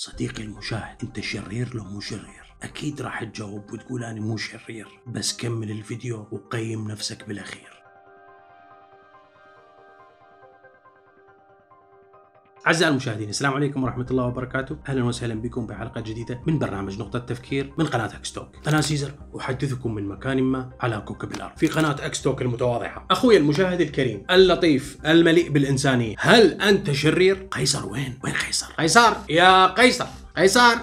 صديقي المشاهد انت شرير لو مو شرير. أكيد راح تجاوب وتقول أنا مو شرير. بس كمل الفيديو وقيم نفسك بالأخير. أعزائي المشاهدين السلام عليكم ورحمة الله وبركاته. أهلا وسهلا بكم بحلقة جديدة من برنامج نقطة تفكير من قناة أكستوك. أنا سيزر أحدثكم من مكان ما على كوكب الأرض. في قناة أكستوك المتواضعة أخوي المشاهد الكريم اللطيف المليء بالإنسانية. هل أنت شرير؟ قيصر وين؟ وين قيصر؟ قيصر يا قيصر قيصر.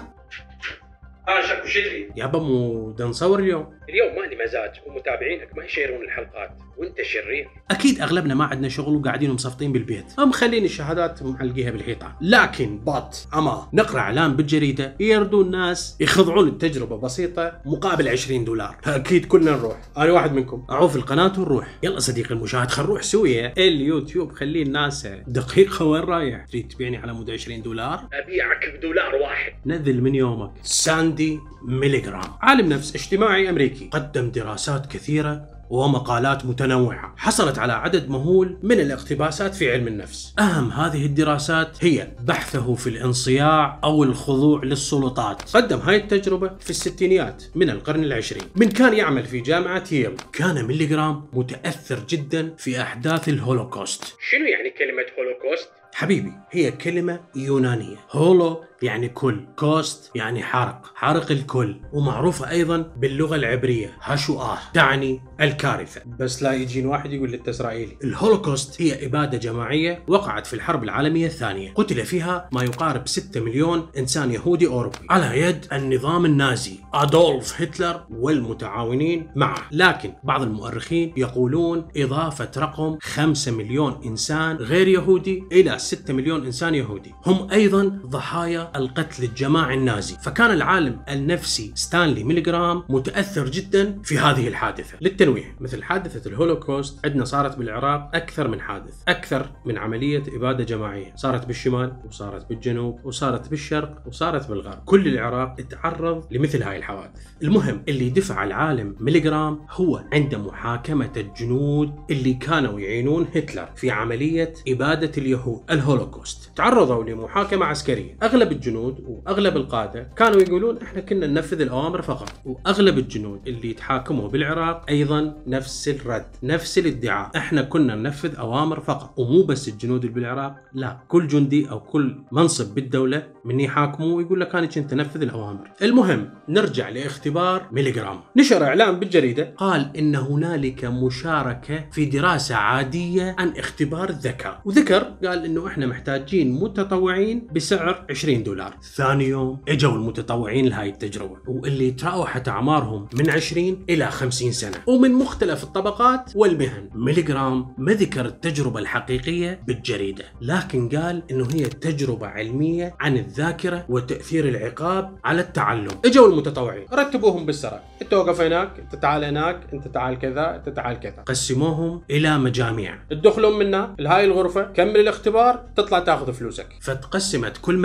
آه شكو شدري يابا مو دا نصور اليوم. اليوم ما لي مزاج ومتابعينك ما يشيرون الحلقات. وانت شرير. أكيد أغلبنا ما عندنا شغل وقاعدين مصفطين بالبيت. مخلين الشهادات معلقيها بالحيطان لكن بط أما نقرأ إعلان بالجريدة يردوا الناس يخضعون التجربة بسيطة مقابل 20 دولار. أكيد كلنا نروح. أنا واحد منكم. اعوف القناه ونروح يلا صديقي المشاهد خل نروح سويا اليوتيوب خليه الناس دقيقه وين رايح. تريد تبيعني على مود 20 دولار؟ أبيعك بدولار واحد. نذل من يومك. ساندي ميليغرام عالم نفس اجتماعي أمريكي. قدم دراسات كثيرة ومقالات متنوعة حصلت على عدد مهول من الاقتباسات في علم النفس. أهم هذه الدراسات هي بحثه في الانصياع أو الخضوع للسلطات. قدم هاي التجربة في الستينيات من القرن العشرين. من كان يعمل في جامعة ييل. كان ميليغرام متأثر جدا في أحداث الهولوكوست. شنو يعني كلمة هولوكوست؟ حبيبي هي كلمة يونانية. holo يعني كل. caust يعني حرق. حرق الكل. ومعروفة أيضا باللغة العبرية. השואה. تعني الكارثة. بس لا يجين واحد يقول لي إسرائيلي الهولوكوست هي إبادة جماعية وقعت في الحرب العالمية الثانية. قتل فيها ما يقارب 6 مليون إنسان يهودي أوروبي. على يد النظام النازي أدولف هتلر والمتعاونين معه. لكن بعض المؤرخين يقولون إضافة رقم 5 مليون إنسان غير يهودي إلى 6 مليون إنسان يهودي. هم أيضا ضحايا القتل الجماعي النازي. فكان العالم النفسي ستانلي ميليغرام متأثر جدا في هذه الحادثة. للتنويه مثل حادثة الهولوكوست عندنا صارت بالعراق أكثر من حادث أكثر من عملية إبادة جماعية. صارت بالشمال وصارت بالجنوب وصارت بالشرق وصارت بالغرب. كل العراق تعرض لمثل هاي الحوادث. المهم اللي دفع العالم ميليغرام هو عند محاكمة الجنود اللي كانوا يعينون هتلر في عملية إبادة اليهود الهولوكوست. تعرضوا لمحاكمة عسكرية. أغلب الجنود وأغلب القادة كانوا يقولون إحنا كنا ننفذ الأوامر فقط. وأغلب الجنود اللي يتحاكموا بالعراق أيضا نفس الرد نفس الادعاء. إحنا كنا ننفذ أوامر فقط. ومو بس الجنود اللي بالعراق لا كل جندي أو كل منصب بالدولة من يحاكمه ويقول لك أنا كنت انفذ الأوامر. المهم نرجع لاختبار ميليغرام. نشر إعلان بالجريدة قال إن هنالك مشاركة في دراسة عادية عن اختبار الذكاء. وذكر قال إنه إحنا محتاجين متطوعين بسعر 20 دولار. ثاني يوم إجوا المتطوعين لهاي التجربة واللي تراوحت أعمارهم من 20 إلى 50 سنة. ومن مختلف الطبقات والمهن. ميليغرام ما ذكر التجربة الحقيقية بالجريدة لكن قال إنه هي تجربة علمية عن الذاكرة وتأثير العقاب على التعلم. إجوا المتطوعين رتبوهم بالسرعة. أنت وقف هناك أنت تعال هناك أنت تعال كذا أنت تعال كذا. قسموهم إلى مجاميع. تدخلون منا لهاي الغرفة كمل الاختبار تطلع تاخذ فلوسك. فتقسمت كل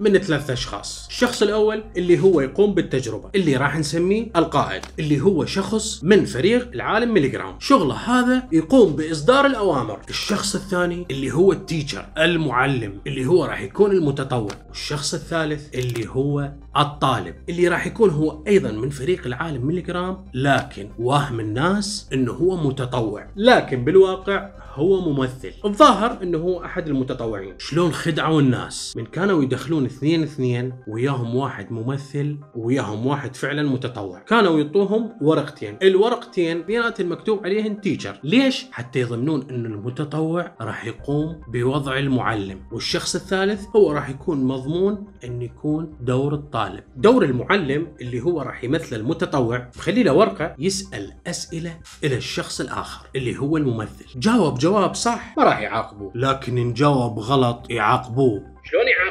من ثلاث أشخاص. الشخص الأول اللي هو يقوم بالتجربة اللي راح نسميه القائد اللي هو شخص من فريق العالم ميليغرام شغله هذا يقوم بإصدار الأوامر. الشخص الثاني اللي هو ال teacher المعلم اللي هو راح يكون المتطوع والشخص الثالث اللي هو الطالب اللي راح يكون هو أيضا من فريق العالم ميليغرام لكن وهم الناس إنه هو متطوع. لكن بالواقع هو ممثل. الظاهر إنه هو أحد المتطوعين. شلون خدعوا الناس؟ من كانوا يدخلون اثنين اثنين وياهم واحد ممثل وياهم واحد فعلا متطوع. كانوا يعطوهم ورقتين. الورقتين بينات المكتوب عليهن تيشر ليش؟ حتى يضمنون إنه المتطوع راح يقوم بوضع المعلم. والشخص الثالث هو راح يكون مضمون إن يكون دور الطالب. دور المعلم اللي هو راح يمثل المتطوع مخلي له ورقة يسأل أسئلة إلى الشخص الآخر اللي هو الممثل. جاوب جواب صح ما راح يعاقبوه. لكن إن جاوب غلط يعاقبوه. شلون يعاقبوه؟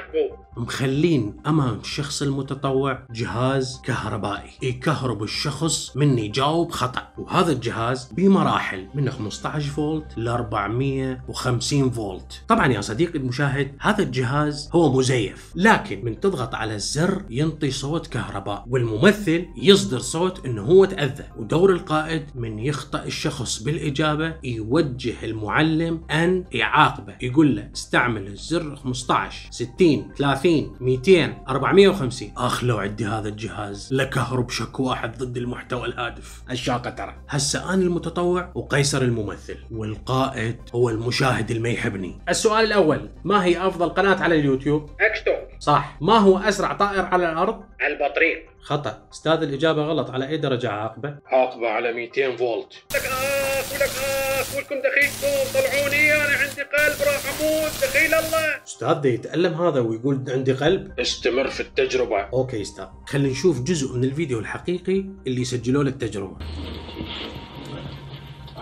مخلين امام الشخص المتطوع جهاز كهربائي. يكهرب الشخص من يجاوب خطأ. وهذا الجهاز بمراحل من 15 فولت ل 450 فولت. طبعا يا صديقي المشاهد هذا الجهاز هو مزيف لكن من تضغط على الزر ينطي صوت كهرباء والممثل يصدر صوت إنه هو تأذى. ودور القائد من يخطا الشخص بالإجابة يوجه المعلم أن يعاقبه يقول له استعمل الزر 15 60 30 140 200 450 أخ لو عندي هذا الجهاز لكهرب شك واحد ضد المحتوى الهادف. الشاقة ترى. هسه أنا المتطوع وقيصر الممثل والقائد هو المشاهد اللي ما يحبني السؤال الأول ما هي أفضل قناة على اليوتيوب؟ اكستوك صح. ما هو أسرع طائر على الأرض؟ البطريق. خطأ. أستاذ الإجابة غلط. على أي درجة عاقبة؟ عاقبة على 200 فولت. لك اخ ولك اخ ولكم دخيلكم. طلعوني. أنا عندي قلب راح أموت. دخيل الله. أستاذ ده يتألم هذا ويقول عندي قلب؟ استمر في التجربة. okay أستاذ. خلينا نشوف جزء من الفيديو الحقيقي اللي سجلوا له التجربه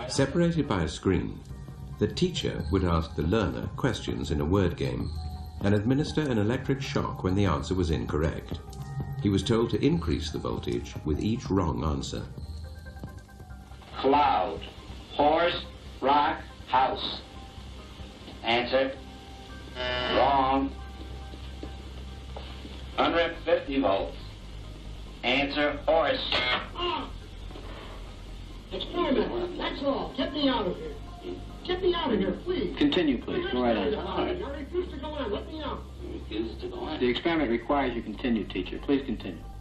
Separated by a screen, the teacher would ask the learner questions in a word game. And administer an electric shock when the answer was incorrect. He was told to increase the voltage with each wrong answer. Cloud. Horse. Rock. House. Answer. Wrong. 150 volts. Answer. Horse. Ah! Experiment. That's all. Get me out of here. Get me out of here, please. Continue, please. Go right on. I refuse to go in. Let me out.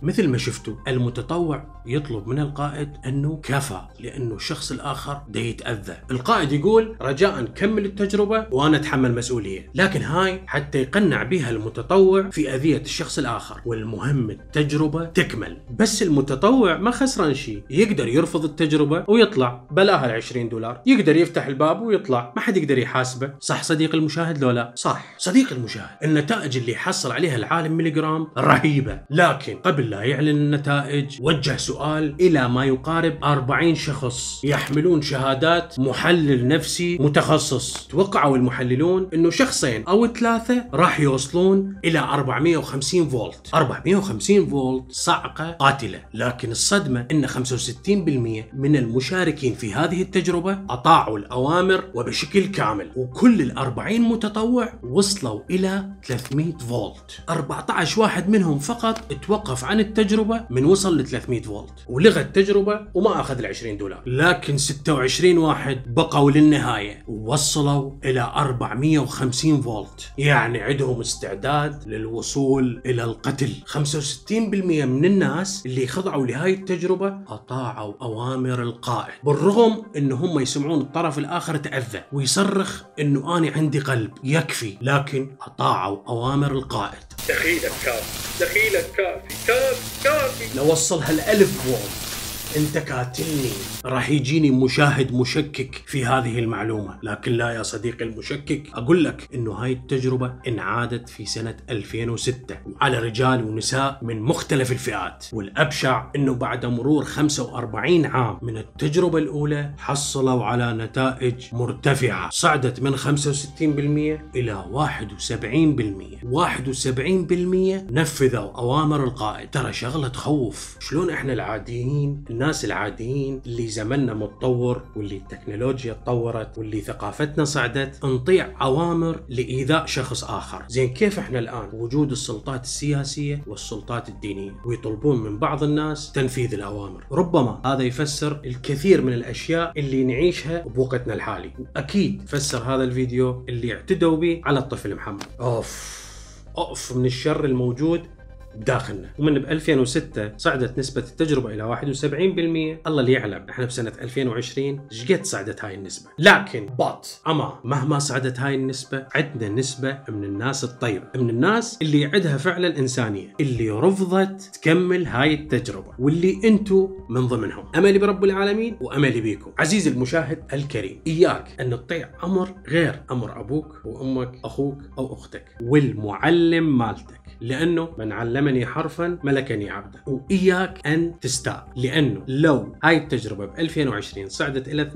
مثل ما شفتوا المتطوع يطلب من القائد أنه كفى لأنه الشخص الآخر ده يتأذى. القائد يقول رجاء كمل التجربة وأنا أتحمل مسؤولية. لكن هاي حتى يقنع بها المتطوع في أذية الشخص الآخر. والمهم التجربة تكمل. بس المتطوع ما خسران شيء يقدر يرفض التجربة ويطلع. بلاها ال 20 دولار. يقدر يفتح الباب ويطلع. ما حد يقدر يحاسبه. صح صديق المشاهد لو لا؟ صح. صديق المشاهد. النتائج اللي حصل عليها العالم ميليجرام رهيبة. لكن قبل لا يعلن النتائج وجه سؤال إلى ما يقارب 40 شخص يحملون شهادات محلل نفسي متخصص. توقعوا المحللون إنه شخصين أو ثلاثة راح يوصلون إلى 450 فولت. 450 فولت صعقة قاتلة. لكن الصدمة إن 65% من المشاركين في هذه التجربة أطاعوا الأوامر وبشكل كامل. وكل ال 40 متطوع وصلوا إلى 300 فولت. 14 واحد منهم فقط توقف عن التجربة من وصل ل 300 فولت. ولغى التجربة وما أخذ ال 20 دولار. لكن 26 واحد بقوا للنهاية. ووصلوا إلى 450 فولت. يعني عندهم استعداد للوصول إلى القتل. 65% من الناس اللي خضعوا لهاي التجربة أطاعوا أوامر القائد. بالرغم انه هم يسمعون الطرف الآخر تأذى ويصرخ إنه أنا عندي قلب يكفي لكن أطاعوا أوامر القائد. دخيلك كافي دخيلك كافي كافي كافي لو وصلها الألف فولت انت قاتلني راح يجيني مشاهد مشكك في هذه المعلومة. لكن لا يا صديقي المشكك أقول لك إنه هاي التجربة انعادت في سنة 2006 على رجال ونساء من مختلف الفئات. والأبشع إنه بعد مرور 45 عام من التجربة الأولى حصلوا على نتائج مرتفعة. صعدت من 65% إلى 71% 71% نفذوا أوامر القائد. ترى شغلة تخوف. شلون إحنا العاديين الناس العاديين اللي زمننا متطور واللي التكنولوجيا تطورت واللي ثقافتنا صعدت نطيع أوامر لإيذاء شخص آخر. زين كيف إحنا الآن وجود السلطات السياسية والسلطات الدينية ويطلبون من بعض الناس تنفيذ الأوامر؟ ربما هذا يفسر الكثير من الأشياء اللي نعيشها بوقتنا الحالي. وأكيد فسر هذا الفيديو اللي اعتدوا به على الطفل محمد. أوف أوف من الشر الموجود داخلنا. ومن ب 2006 صعدت نسبة التجربة إلى 71% الله اللي يعلم إحنا بسنة 2020 إيش قد صعدت هاي النسبة. لكن بط أما مهما صعدت هاي النسبة عندنا نسبة من الناس الطيبة من الناس اللي عندها فعلا إنسانية اللي رفضت تكمل هاي التجربة واللي انتو من ضمنهم. أملي برب العالمين وأملي بيكم. عزيزي المشاهد الكريم إياك أن تطيع أمر غير أمر أبوك وأمك أخوك أو أختك والمعلم مالتك. لأنه من علمني حرفا ملكني عبدا وإياك أن تستاء. لأنه لو هاي التجربة ب 2020 صعدت إلى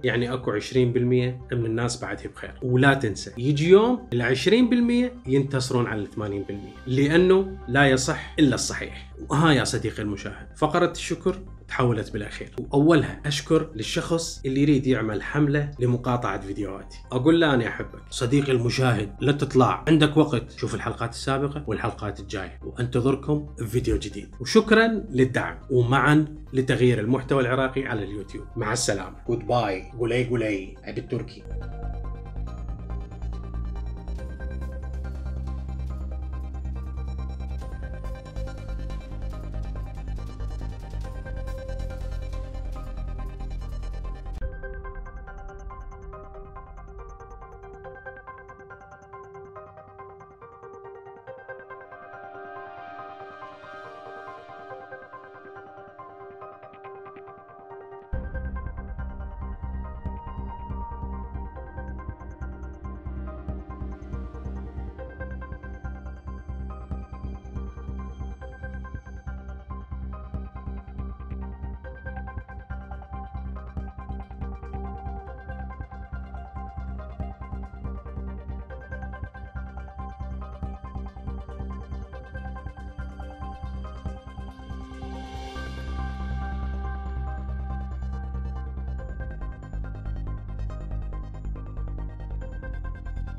80% يعني أكو 20% من الناس بعدها بخير. ولا تنسى يجي يوم ال 20% ينتصرون على ال 80% لأنه لا يصح إلا الصحيح. وها يا صديقي المشاهد فقرة الشكر تحولت بالاخير. وأولها أشكر للشخص اللي يريد يعمل حملة لمقاطعة فيديوهاتي. أقول له أنا أحبك. صديقي المشاهد لا تطلع. عندك وقت. شوف الحلقات السابقة والحلقات الجاية. وأنتظركم بفيديو جديد. وشكرا للدعم. ومعا لتغيير المحتوى العراقي على اليوتيوب. مع السلامة. جود باي قولي قولي. عبد التركي.